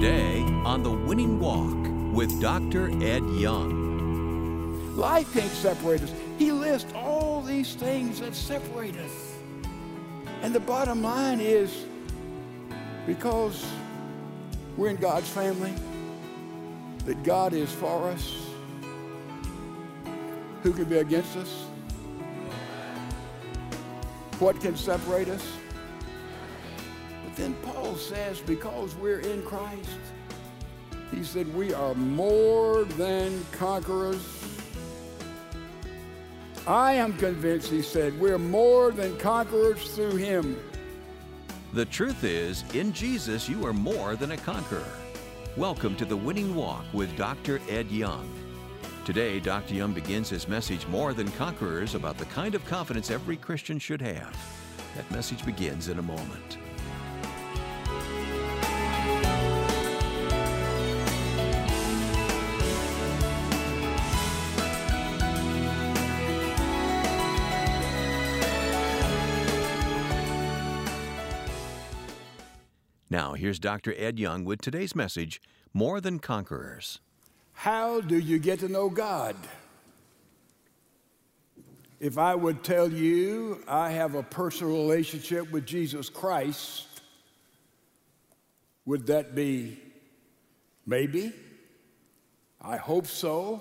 Today on The Winning Walk with Dr. Ed Young. Life can't separate us. He lists all these things that separate us. And the bottom line is because we're in God's family, that God is for us, who can be against us? What can separate us? Then Paul says, because we're in Christ, he said, we are more than conquerors. I am convinced, he said, we're more than conquerors through him. The truth is, in Jesus, you are more than a conqueror. Welcome to the Winning Walk with Dr. Ed Young. Today, Dr. Young begins his message, More Than Conquerors, about the kind of confidence every Christian should have. That message begins in a moment. Now, here's Dr. Ed Young with today's message More Than Conquerors. How do you get to know God? If I would tell you I have a personal relationship with Jesus Christ, would that be maybe? I hope so.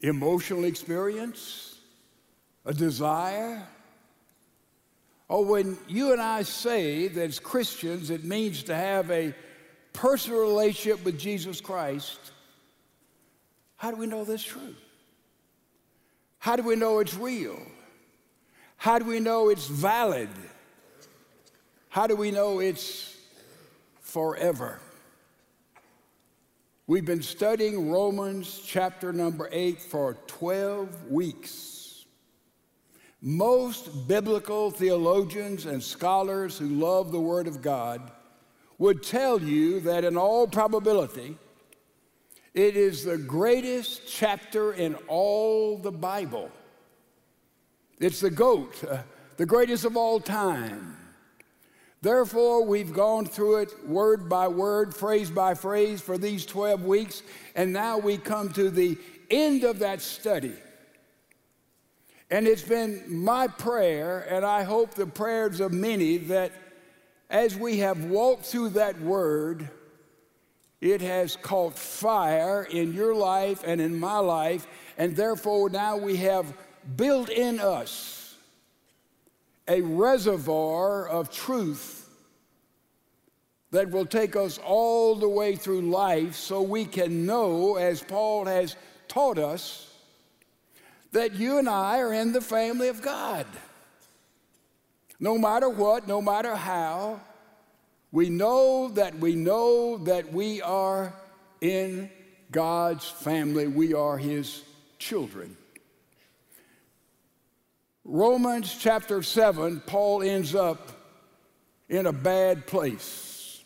Emotional experience? A desire? Or when you and I say that as Christians it means to have a personal relationship with Jesus Christ, how do we know that's true? How do we know it's real? How do we know it's valid? How do we know it's forever? We've been studying Romans chapter number 8 for 12 weeks. Most biblical theologians and scholars who love the Word of God would tell you that in all probability, it is the greatest chapter in all the Bible. It's the GOAT, uh, the greatest of all time. Therefore, we've gone through it word by word, phrase by phrase for these 12 weeks, and now we come to the end of that study. And it's been my prayer, and I hope the prayers of many, that as we have walked through that word, it has caught fire in your life and in my life, and therefore now we have built in us a reservoir of truth that will take us all the way through life so we can know, as Paul has taught us, that you and I are in the family of God. No matter what, no matter how, we know that we know that we are in God's family. We are His children. Romans chapter 7, Paul ends up in a bad place.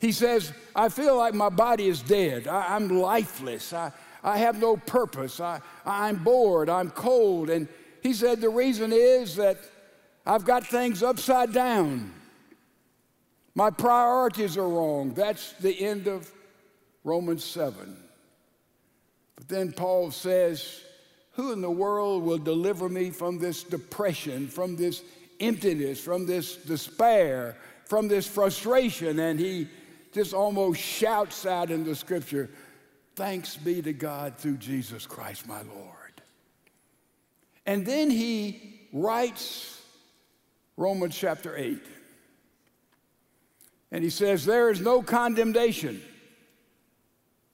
He says, I feel like my body is dead. I, am lifeless. I, I have no purpose. I, I'm bored. I'm cold. And he said, The reason is that I've got things upside down. My priorities are wrong. That's the end of Romans 7. But then Paul says, Who in the world will deliver me from this depression, from this emptiness, from this despair, from this frustration? And he just almost shouts out in the scripture, Thanks be to God through Jesus Christ, my Lord. And then he writes Romans chapter 8. And he says, There is no condemnation,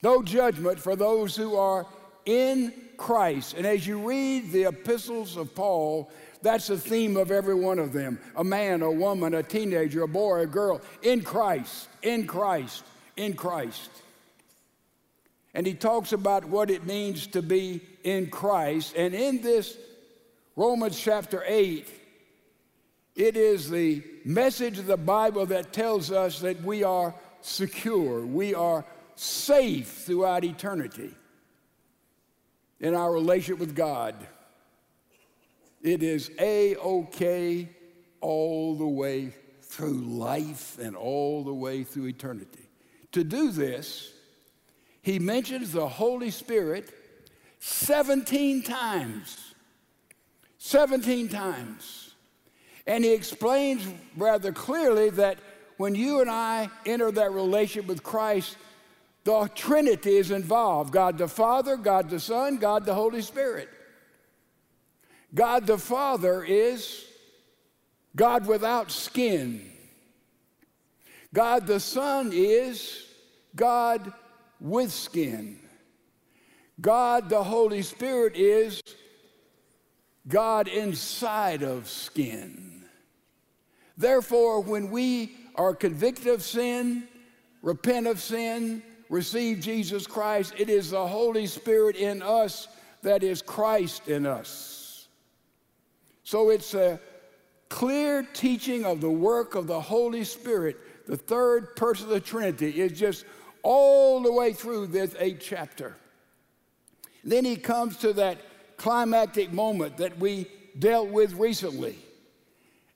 no judgment for those who are in Christ. And as you read the epistles of Paul, that's the theme of every one of them a man, a woman, a teenager, a boy, a girl, in Christ, in Christ, in Christ. And he talks about what it means to be in Christ. And in this Romans chapter 8, it is the message of the Bible that tells us that we are secure, we are safe throughout eternity in our relationship with God. It is A OK all the way through life and all the way through eternity. To do this, he mentions the Holy Spirit 17 times. 17 times. And he explains rather clearly that when you and I enter that relationship with Christ, the Trinity is involved God the Father, God the Son, God the Holy Spirit. God the Father is God without skin. God the Son is God with skin. God the Holy Spirit is God inside of skin. Therefore, when we are convicted of sin, repent of sin, receive Jesus Christ, it is the Holy Spirit in us that is Christ in us. So it's a clear teaching of the work of the Holy Spirit, the third person of the Trinity, is just all the way through this eighth chapter. Then he comes to that climactic moment that we dealt with recently.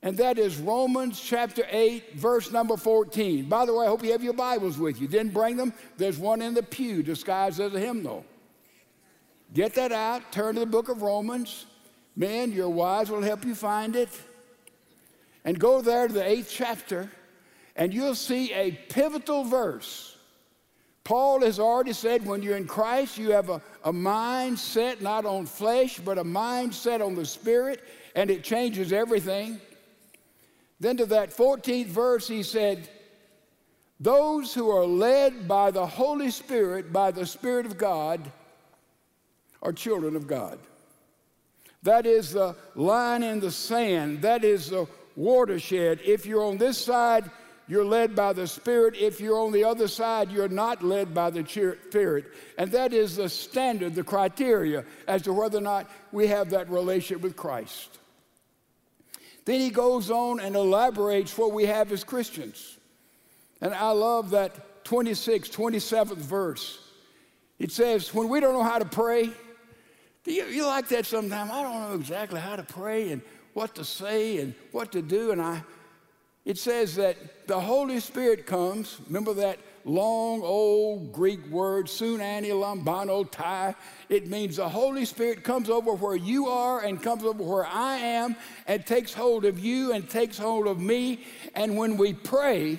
And that is Romans chapter 8, verse number 14. By the way, I hope you have your Bibles with you. Didn't bring them? There's one in the pew disguised as a hymnal. Get that out, turn to the book of Romans. Men, your wives will help you find it. And go there to the eighth chapter, and you'll see a pivotal verse Paul has already said when you're in Christ, you have a, a mind set not on flesh, but a mind set on the Spirit, and it changes everything. Then to that 14th verse, he said, Those who are led by the Holy Spirit, by the Spirit of God, are children of God. That is the line in the sand. That is the watershed. If you're on this side, you're led by the Spirit. If you're on the other side, you're not led by the Spirit. And that is the standard, the criteria as to whether or not we have that relationship with Christ. Then he goes on and elaborates what we have as Christians. And I love that 26, 27th verse. It says, When we don't know how to pray, do you, you like that sometimes? I don't know exactly how to pray and what to say and what to do. And I, it says that the Holy Spirit comes. Remember that long old Greek word, sunani lambano tai? It means the Holy Spirit comes over where you are and comes over where I am and takes hold of you and takes hold of me. And when we pray,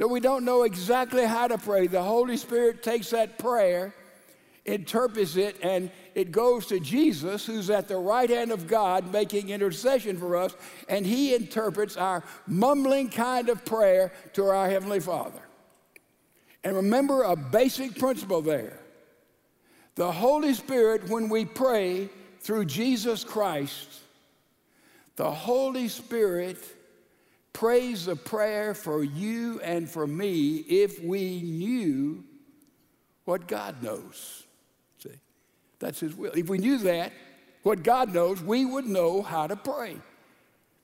that we don't know exactly how to pray, the Holy Spirit takes that prayer, interprets it, and it goes to Jesus, who's at the right hand of God making intercession for us, and he interprets our mumbling kind of prayer to our Heavenly Father. And remember a basic principle there. The Holy Spirit, when we pray through Jesus Christ, the Holy Spirit prays a prayer for you and for me if we knew what God knows. That's His will. If we knew that, what God knows, we would know how to pray.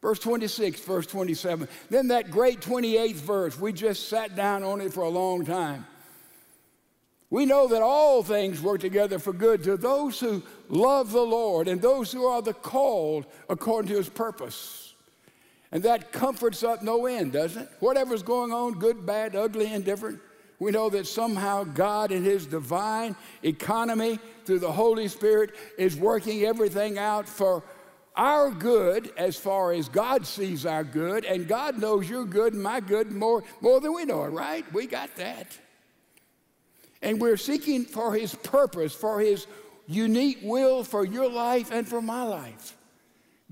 Verse 26, verse 27. Then that great 28th verse, we just sat down on it for a long time. We know that all things work together for good to those who love the Lord and those who are the called according to his purpose. And that comforts up no end, doesn't it? Whatever's going on, good, bad, ugly, indifferent, we know that somehow God, in His divine economy through the Holy Spirit, is working everything out for our good as far as God sees our good, and God knows your good and my good more, more than we know it, right? We got that. And we're seeking for His purpose, for His unique will for your life and for my life.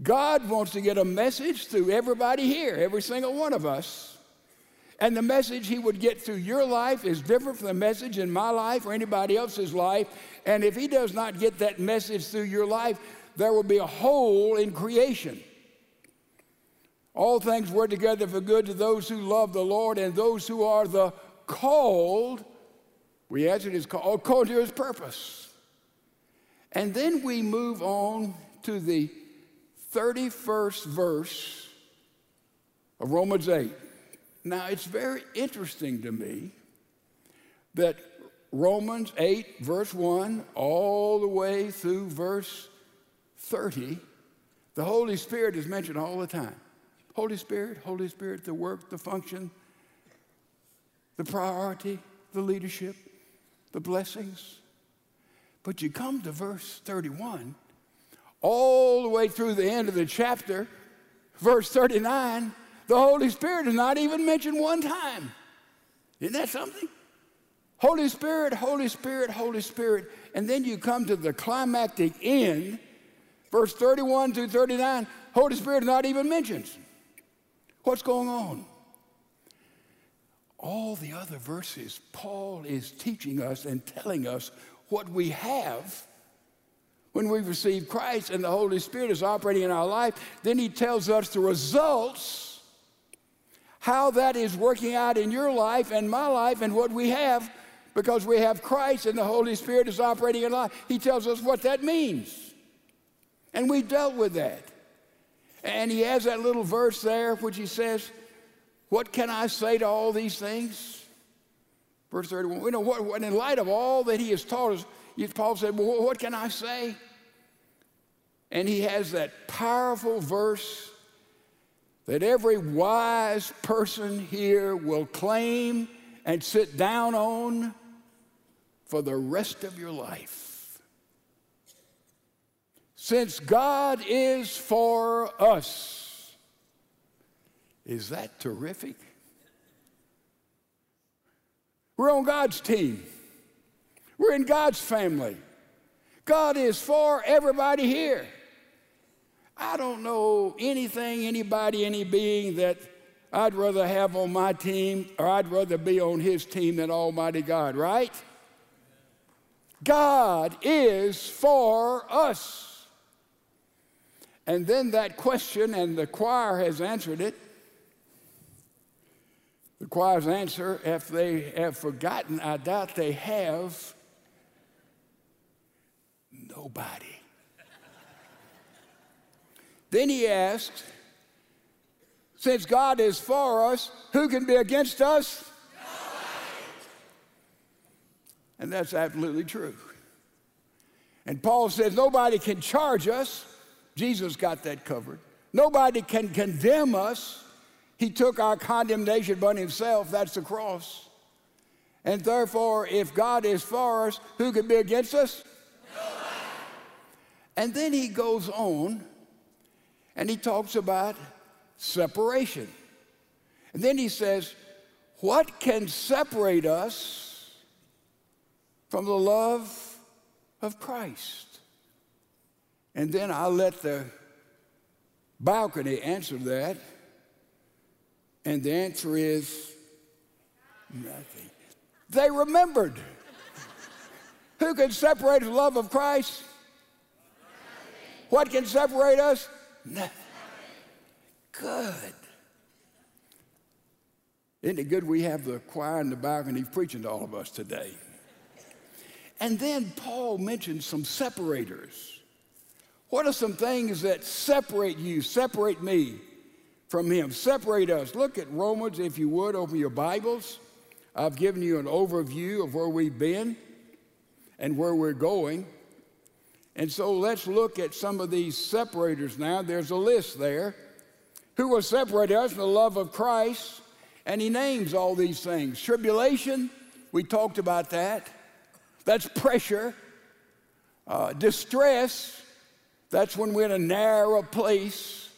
God wants to get a message through everybody here, every single one of us. And the message he would get through your life is different from the message in my life or anybody else's life. And if he does not get that message through your life, there will be a hole in creation. All things work together for good to those who love the Lord and those who are the called. We answered his call, called to his purpose. And then we move on to the 31st verse of Romans 8. Now, it's very interesting to me that Romans 8, verse 1, all the way through verse 30, the Holy Spirit is mentioned all the time. Holy Spirit, Holy Spirit, the work, the function, the priority, the leadership, the blessings. But you come to verse 31, all the way through the end of the chapter, verse 39, the Holy Spirit is not even mentioned one time. Isn't that something? Holy Spirit, Holy Spirit, Holy Spirit. And then you come to the climactic end, verse 31 through 39, Holy Spirit is not even mentioned. What's going on? All the other verses, Paul is teaching us and telling us what we have when we receive Christ and the Holy Spirit is operating in our life. Then he tells us the results, how that is working out in your life and my life and what we have because we have Christ and the Holy Spirit is operating in life. He tells us what that means. And we dealt with that. And he has that little verse there which he says, What can I say to all these things? Verse 31. You know, what, in light of all that he has taught us, Paul said, Well, what can I say? And he has that powerful verse that every wise person here will claim and sit down on for the rest of your life. Since God is for us, is that terrific? We're on God's team. We're in God's family. God is for everybody here. I don't know anything, anybody, any being that I'd rather have on my team or I'd rather be on his team than Almighty God, right? God is for us. And then that question, and the choir has answered it. The choir's answer, if they have forgotten, I doubt they have, nobody. Then he asked, since God is for us, who can be against us? And that's absolutely true. And Paul says nobody can charge us. Jesus got that covered. Nobody can condemn us. He took our condemnation upon himself. That's the cross. And therefore, if God is for us, who can be against us? Nobody. And then he goes on and he talks about separation. And then he says, What can separate us from the love of Christ. And then I let the balcony answer that. And the answer is nothing. They remembered. Who can separate the love of Christ? What can separate us? Good. Isn't it good we have the choir in the balcony preaching to all of us today? And then Paul mentions some separators. What are some things that separate you, separate me from him, separate us? Look at Romans, if you would, open your Bibles. I've given you an overview of where we've been and where we're going. And so let's look at some of these separators now. There's a list there. Who will separate us from the love of Christ? And he names all these things. Tribulation, we talked about that. That's pressure. Uh, distress, that's when we're in a narrow place.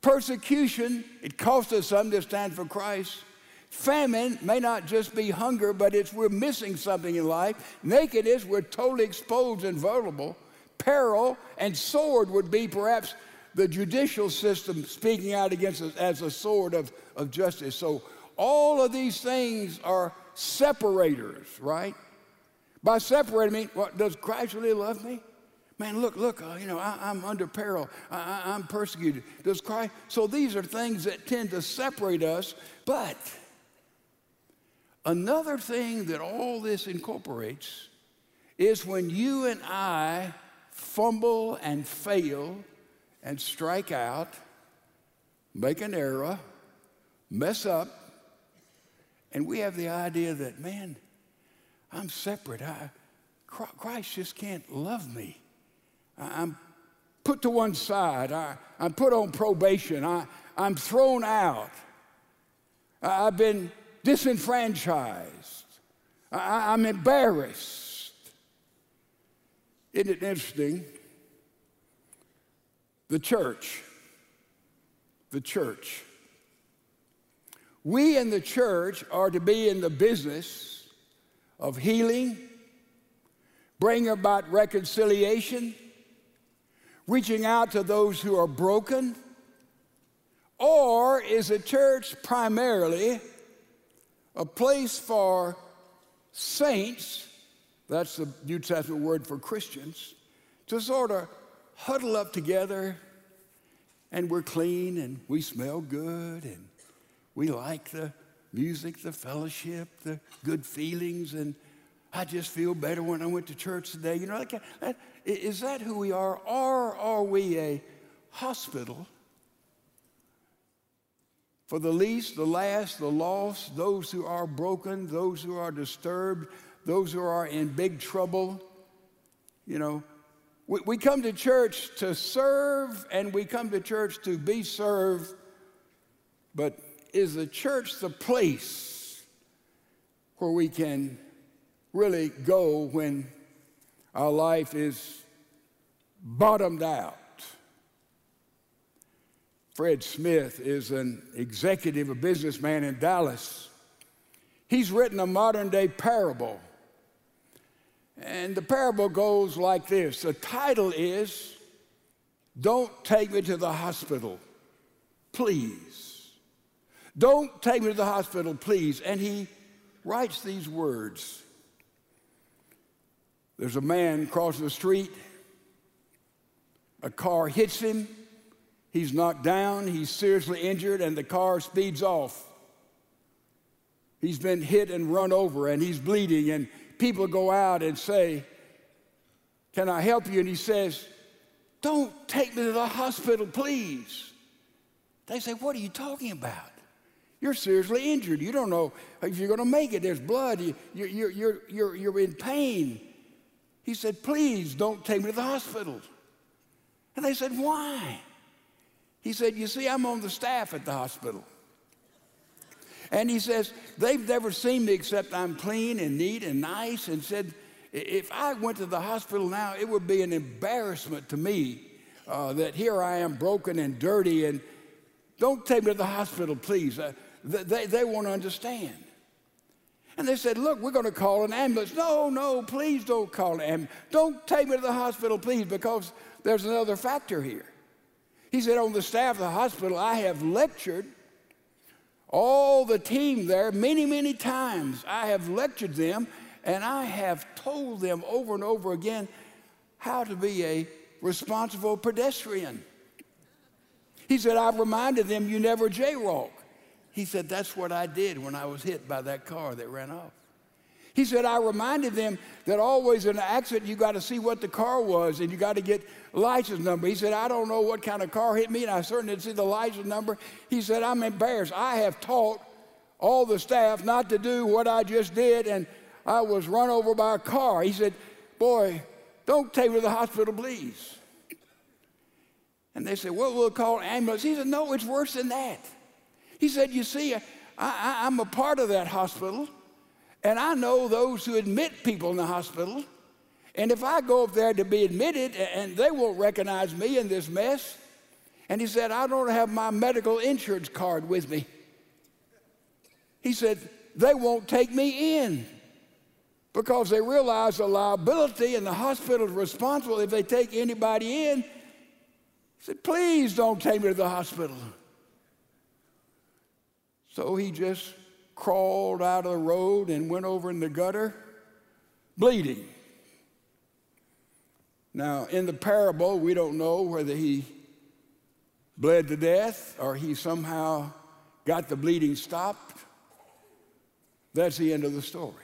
Persecution, it costs us something to stand for Christ. Famine may not just be hunger, but it's we're missing something in life. Nakedness, we're totally exposed and vulnerable. Peril and sword would be perhaps the judicial system speaking out against us as a sword of, of justice. So all of these things are separators, right? By separating me, what, does Christ really love me? Man, look, look, uh, you know, I, am under peril. I, I'm persecuted. Does Christ? So these are things that tend to separate us. But another thing that all this incorporates is when you and I fumble and fail and strike out, make an error, mess up, and we have the idea that, man, I'm separate. I, Christ just can't love me. I'm put to one side. I, I'm put on probation. I, I'm thrown out. I've been disenfranchised. I, I'm embarrassed. Isn't it interesting? The church, the church. We in the church are to be in the business of healing, bring about reconciliation, reaching out to those who are broken? Or is a church primarily a place for saints, that's the New Testament word for Christians, to sort of huddle up together and we're clean and we smell good and we like the music, the fellowship, the good feelings, and I just feel better when I went to church today. You know, that, is that who we are? Or are we a hospital for the least, the last, the lost, those who are broken, those who are disturbed, those who are in big trouble? You know, we, we come to church to serve and we come to church to be served, but is the church the place where we can really go when our life is bottomed out. Fred Smith is an executive, a businessman in Dallas. He's written a modern day parable. And the parable goes like this the title is Don't Take Me to the Hospital, Please. Don't take me to the hospital, please. And he writes these words There's a man crossing the street a car hits him, he's knocked down, he's seriously injured, and the car speeds off. He's been hit and run over, and he's bleeding, and people go out and say, Can I help you? And he says, Don't take me to the hospital, please. They say, What are you talking about? You're seriously injured. You don't know if you're going to make it. There's blood. You, are you're, you're, you're, you're in pain. He said, Please don't take me to the hospital. And they said, Why? He said, You see, I'm on the staff at the hospital. And he says, They've never seen me except I'm clean and neat and nice. And said, If I went to the hospital now, it would be an embarrassment to me uh, that here I am broken and dirty. And don't take me to the hospital, please. Uh, they, they won't understand. And they said, Look, we're going to call an ambulance. No, no, please don't call an ambulance. Don't take me to the hospital, please, because there's another factor here. He said, On the staff of the hospital, I have lectured all the team there many, many times. I have lectured them and I have told them over and over again how to be a responsible pedestrian. He said, I've reminded them you never jaywalk. He said, That's what I did when I was hit by that car that ran off. He said, I reminded them that always in an accident, you got to see what the car was and you got to get license number. He said, I don't know what kind of car hit me, and I certainly didn't see the license number. He said, I'm embarrassed. I have taught all the staff not to do what I just did, and I was run over by a car. He said, Boy, don't take me to the hospital, please. And they said, Well, we'll call an ambulance. He said, No, it's worse than that. He said, You see, I, I, I'm a part of that hospital. And I know those who admit people in the hospital. And if I go up there to be admitted and they won't recognize me in this mess, and he said, I don't have my medical insurance card with me. He said, they won't take me in because they realize the liability and the hospital is responsible if they take anybody in. He said, please don't take me to the hospital. So he just crawled out of the road and went over in the gutter, bleeding. Now, in the parable, we don't know whether he bled to death or he somehow got the bleeding stopped. That's the end of the story.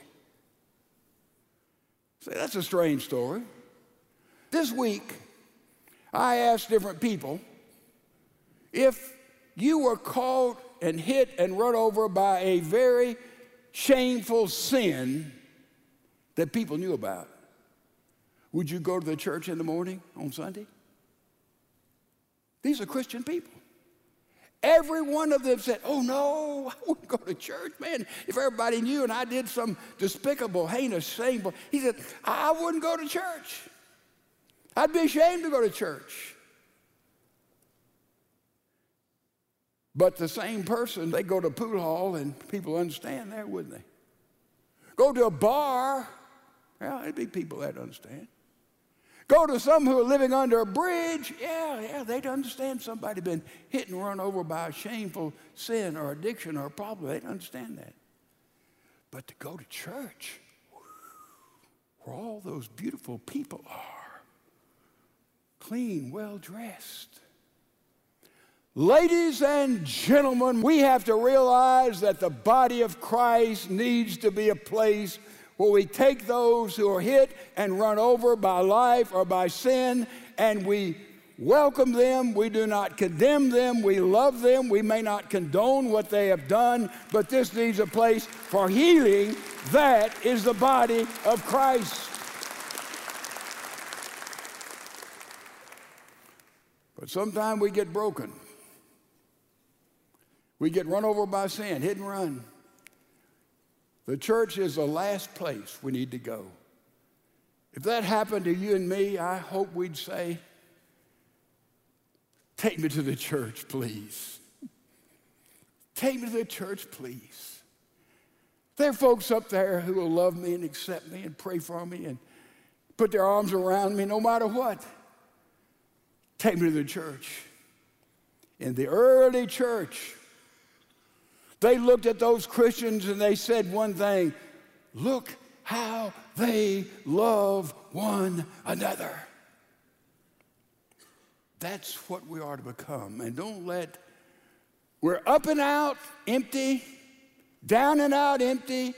See, that's a strange story. This week, I asked different people if you were caught and hit and run over by a very shameful sin that people knew about, would you go to the church in the morning on Sunday? These are Christian people. Every one of them said, Oh no, I wouldn't go to church, man. If everybody knew and I did some despicable, heinous, shameful, he said, I wouldn't go to church. I'd be ashamed to go to church. But the same person, they go to pool hall and people understand that, wouldn't they? Go to a bar, well, there'd be people that understand. Go to some who are living under a bridge. Yeah, yeah, they'd understand somebody been hit and run over by a shameful sin or addiction or problem. They'd understand that. But to go to church, where all those beautiful people are, clean, well dressed. Ladies and gentlemen, we have to realize that the body of Christ needs to be a place where we take those who are hit and run over by life or by sin and we welcome them. We do not condemn them. We love them. We may not condone what they have done, but this needs a place for healing. That is the body of Christ. But sometimes we get broken. We get run over by sin, hit and run. The church is the last place we need to go. If that happened to you and me, I hope we'd say, Take me to the church, please. Take me to the church, please. There are folks up there who will love me and accept me and pray for me and put their arms around me no matter what. Take me to the church. In the early church, they looked at those Christians and they said one thing look how they love one another. That's what we are to become. And don't let, we're up and out empty, down and out empty,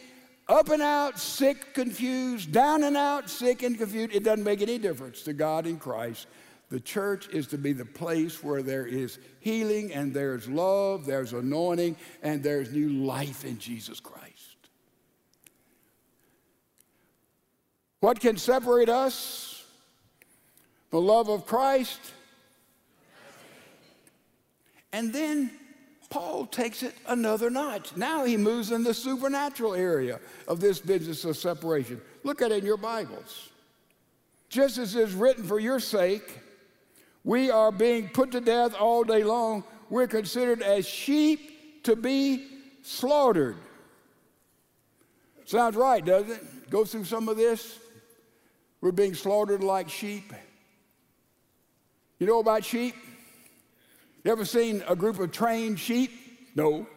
up and out sick, confused, down and out sick and confused. It doesn't make any difference to God in Christ. The church is to be the place where there is healing and there's love, there's anointing, and there's new life in Jesus Christ. What can separate us? The love of Christ. And then Paul takes it another notch. Now he moves in the supernatural area of this business of separation. Look at it in your Bibles. Just as is written for your sake, we are being put to death all day long. We're considered as sheep to be slaughtered. Sounds right, doesn't it? Go through some of this. We're being slaughtered like sheep. You know about sheep? You ever seen a group of trained sheep? No.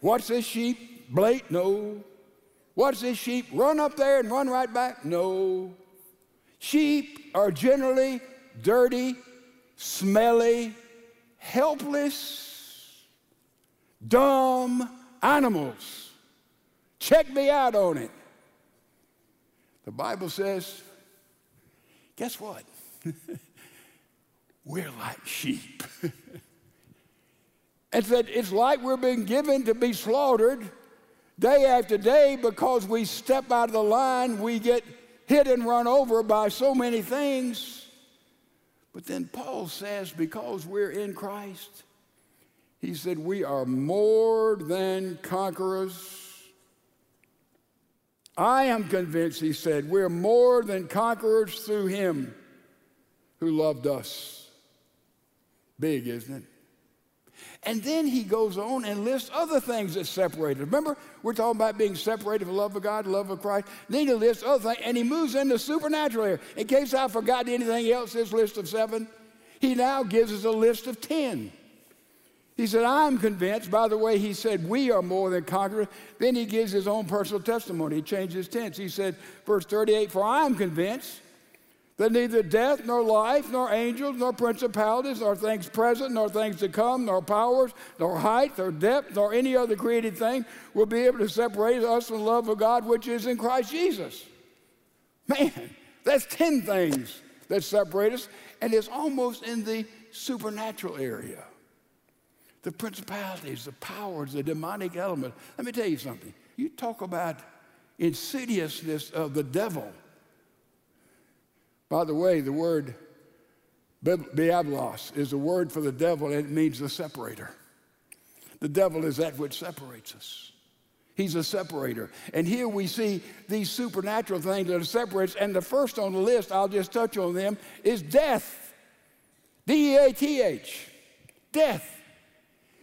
What's this sheep? Blate? No. What's this sheep? Run up there and run right back? No. Sheep are generally dirty, smelly, helpless, dumb animals. Check me out on it. The Bible says, guess what? we're like sheep. and said it's like we're being given to be slaughtered day after day because we step out of the line, we get hit and run over by so many things. But then Paul says, because we're in Christ, he said, we are more than conquerors. I am convinced, he said, we're more than conquerors through him who loved us. Big, isn't it? And then he goes on and lists other things that separated. Remember, we're talking about being separated from love of God, love of Christ. Then he lists other things, and he moves into supernatural here. In case I forgot anything else, this list of seven, he now gives us a list of ten. He said, I'm convinced, by the way, he said, we are more than conquerors. Then he gives his own personal testimony. He changes tense. He said, verse 38, for I am convinced that neither death, nor life, nor angels, nor principalities, nor things present, nor things to come, nor powers, nor height, nor depth, nor any other created thing will be able to separate us from the love of God which is in Christ Jesus. Man, that's 10 things that separate us, and it's almost in the supernatural area. The principalities, the powers, the demonic element. Let me tell you something. You talk about insidiousness of the devil by the way, the word Diabolos is a word for the devil, and it means the separator. The devil is that which separates us. He's a separator. And here we see these supernatural things that separates. And the first on the list, I'll just touch on them, is death. D E A T H. Death.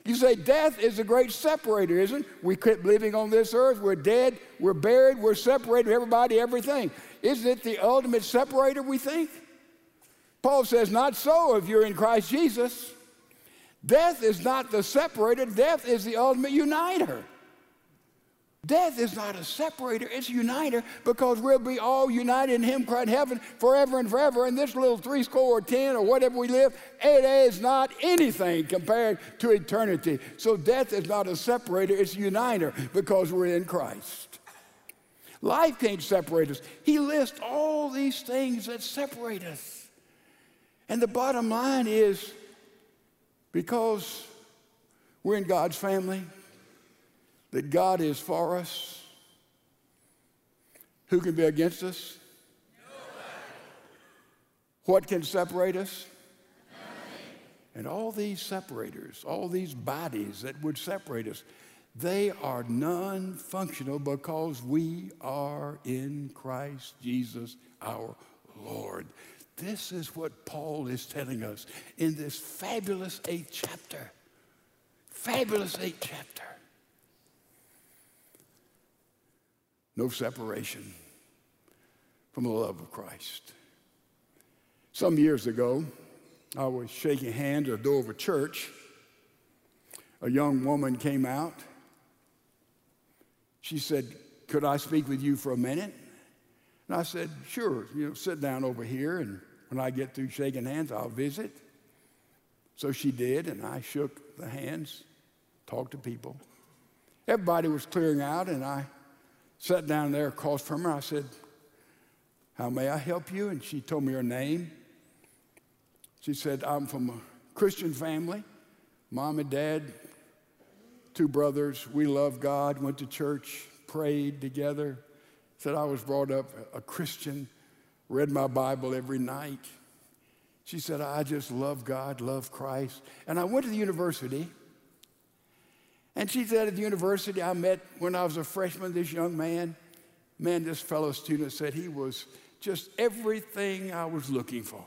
You say death is a great separator, isn't it? We quit living on this earth. We're dead. We're buried. We're separated. Everybody, everything. Isn't it the ultimate separator, we think? Paul says, not so if you're in Christ Jesus. Death is not the separator, death is the ultimate uniter. Death is not a separator, it's a uniter because we'll be all united in Him in heaven forever and forever. And this little three score or ten or whatever we live, it is not anything compared to eternity. So death is not a separator, it's a uniter because we're in Christ. Life can't separate us. He lists all these things that separate us. And the bottom line is because we're in God's family, that God is for us, who can be against us? Nobody. What can separate us? Nothing. And all these separators, all these bodies that would separate us, they are non functional because we are in Christ Jesus our Lord. This is what Paul is telling us in this fabulous eighth chapter. Fabulous eighth chapter. No separation from the love of Christ. Some years ago, I was shaking hands at the door of a church. A young woman came out. She said, Could I speak with you for a minute? And I said, Sure, you know, sit down over here, and when I get through shaking hands, I'll visit. So she did, and I shook the hands, talked to people. Everybody was clearing out, and I sat down there across from her. I said, How may I help you? And she told me her name. She said, I'm from a Christian family, mom and dad, two brothers. We love God, went to church, prayed together. Said, I was brought up a Christian, read my Bible every night. She said, I just love God, love Christ. And I went to the university and she said at the university I met when I was a freshman, this young man, man, this fellow student said he was just everything I was looking for.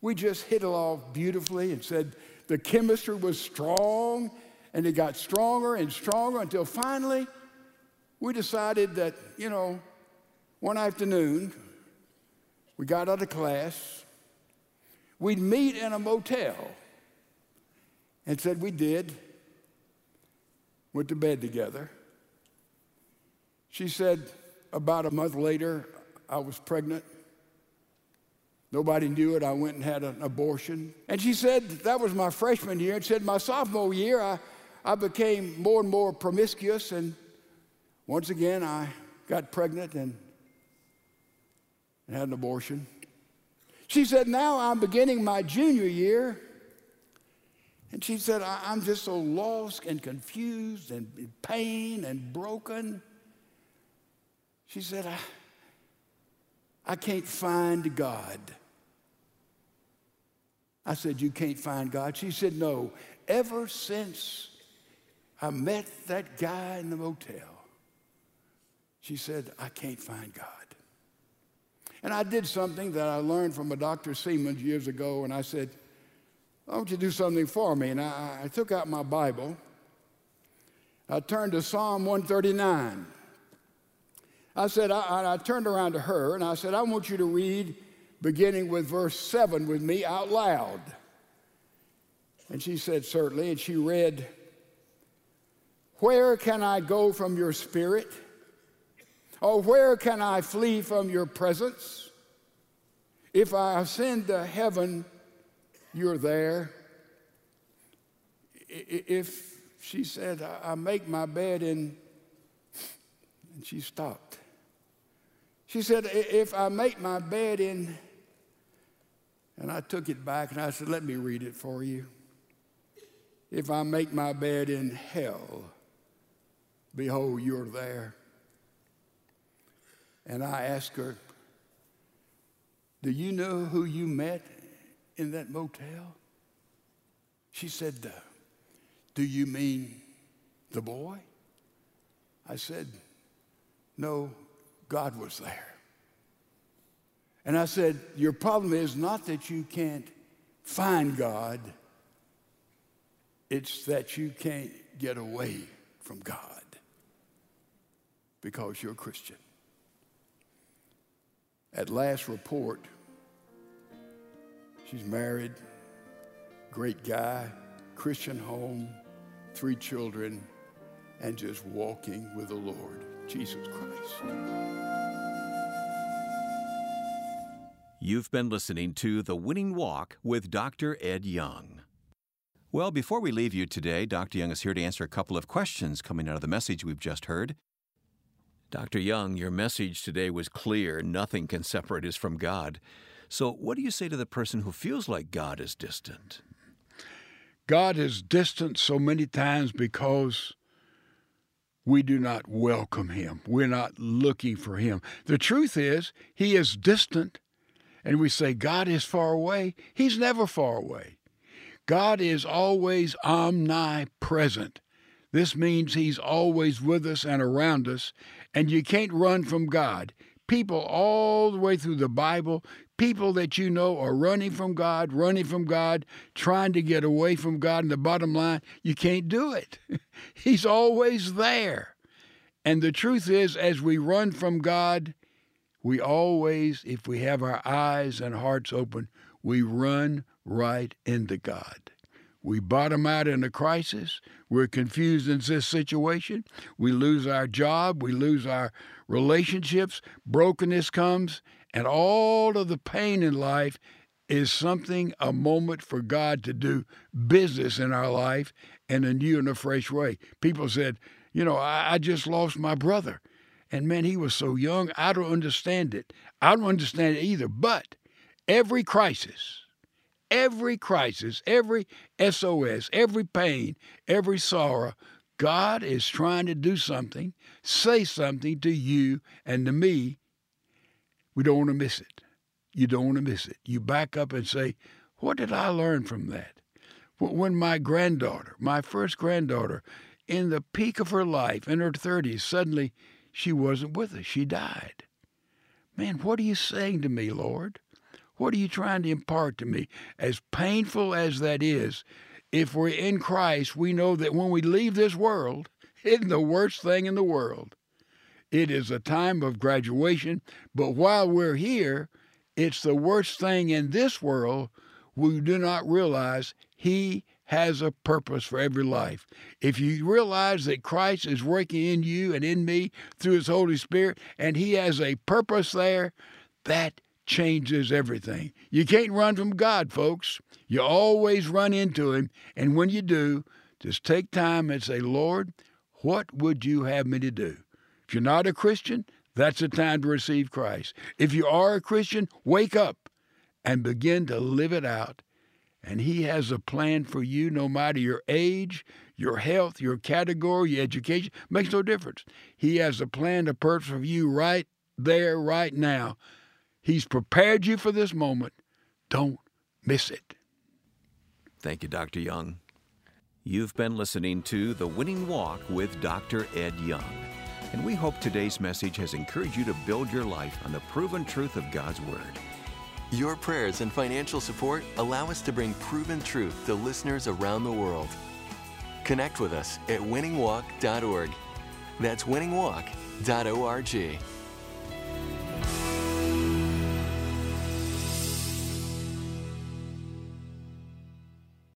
We just hit it off beautifully and said the chemistry was strong and it got stronger and stronger until finally we decided that, you know, one afternoon we got out of class, we'd meet in a motel and said we did went to bed together. She said about a month later, I was pregnant. Nobody knew it. I went and had an abortion. And she said that was my freshman year. And said my sophomore year, I, I became more and more promiscuous. And once again, I got pregnant and, and had an abortion. She said, now I'm beginning my junior year. And she said, I'm just so lost and confused and in pain and broken. She said, I, I can't find God. I said, You can't find God? She said, No. Ever since I met that guy in the motel, she said, I can't find God. And I did something that I learned from a Dr. Siemens years ago, and I said, I want you to do something for me. And I, I took out my Bible. I turned to Psalm 139. I said, I, I, turned around to her and I said, I want you to read beginning with verse 7 with me out loud. And she said, Certainly. And she read, Where can I go from your spirit? Or where can I flee from your presence? If I ascend to heaven, you're there. If she said, I make my bed in, and she stopped. She said, If I make my bed in, and I took it back and I said, Let me read it for you. If I make my bed in hell, behold, you're there. And I asked her, Do you know who you met in that motel? She said, Do you mean the boy? I said, No, God was there. And I said, Your problem is not that you can't find God, it's that you can't get away from God because you're a Christian. At last report, she's married, great guy, Christian home, three children, and just walking with the Lord, Jesus Christ. You've been listening to The Winning Walk with Dr. Ed Young. Well, before we leave you today, Dr. Young is here to answer a couple of questions coming out of the message we've just heard. Dr. Young, your message today was clear. Nothing can separate us from God. So, what do you say to the person who feels like God is distant? God is distant so many times because we do not welcome him. We're not looking for him. The truth is, he is distant and we say God is far away, He's never far away. God is always omnipresent. This means He's always with us and around us, and you can't run from God. People all the way through the Bible, people that you know are running from God, running from God, trying to get away from God. And the bottom line, you can't do it. He's always there. And the truth is, as we run from God, we always, if we have our eyes and hearts open, we run right into God. We bottom out in a crisis. We're confused in this situation. We lose our job. We lose our relationships. Brokenness comes. And all of the pain in life is something, a moment for God to do business in our life in a new and a fresh way. People said, You know, I, I just lost my brother. And man, he was so young. I don't understand it. I don't understand it either. But every crisis, every crisis, every SOS, every pain, every sorrow, God is trying to do something, say something to you and to me. We don't want to miss it. You don't want to miss it. You back up and say, What did I learn from that? When my granddaughter, my first granddaughter, in the peak of her life, in her 30s, suddenly she wasn't with us. She died. Man, what are you saying to me, Lord? What are you trying to impart to me? As painful as that is, if we're in Christ, we know that when we leave this world, it's the worst thing in the world. It is a time of graduation, but while we're here, it's the worst thing in this world. We do not realize He has a purpose for every life. If you realize that Christ is working in you and in me through His Holy Spirit, and He has a purpose there, that changes everything. You can't run from God, folks. You always run into Him. And when you do, just take time and say, Lord, what would you have me to do? If you're not a Christian, that's the time to receive Christ. If you are a Christian, wake up and begin to live it out and He has a plan for you no matter your age, your health, your category, your education. Makes no difference. He has a plan, a purpose for you right there, right now. He's prepared you for this moment. Don't miss it. Thank you, Dr. Young. You've been listening to The Winning Walk with Dr. Ed Young. And we hope today's message has encouraged you to build your life on the proven truth of God's Word. Your prayers and financial support allow us to bring proven truth to listeners around the world. Connect with us at winningwalk.org. That's winningwalk.org.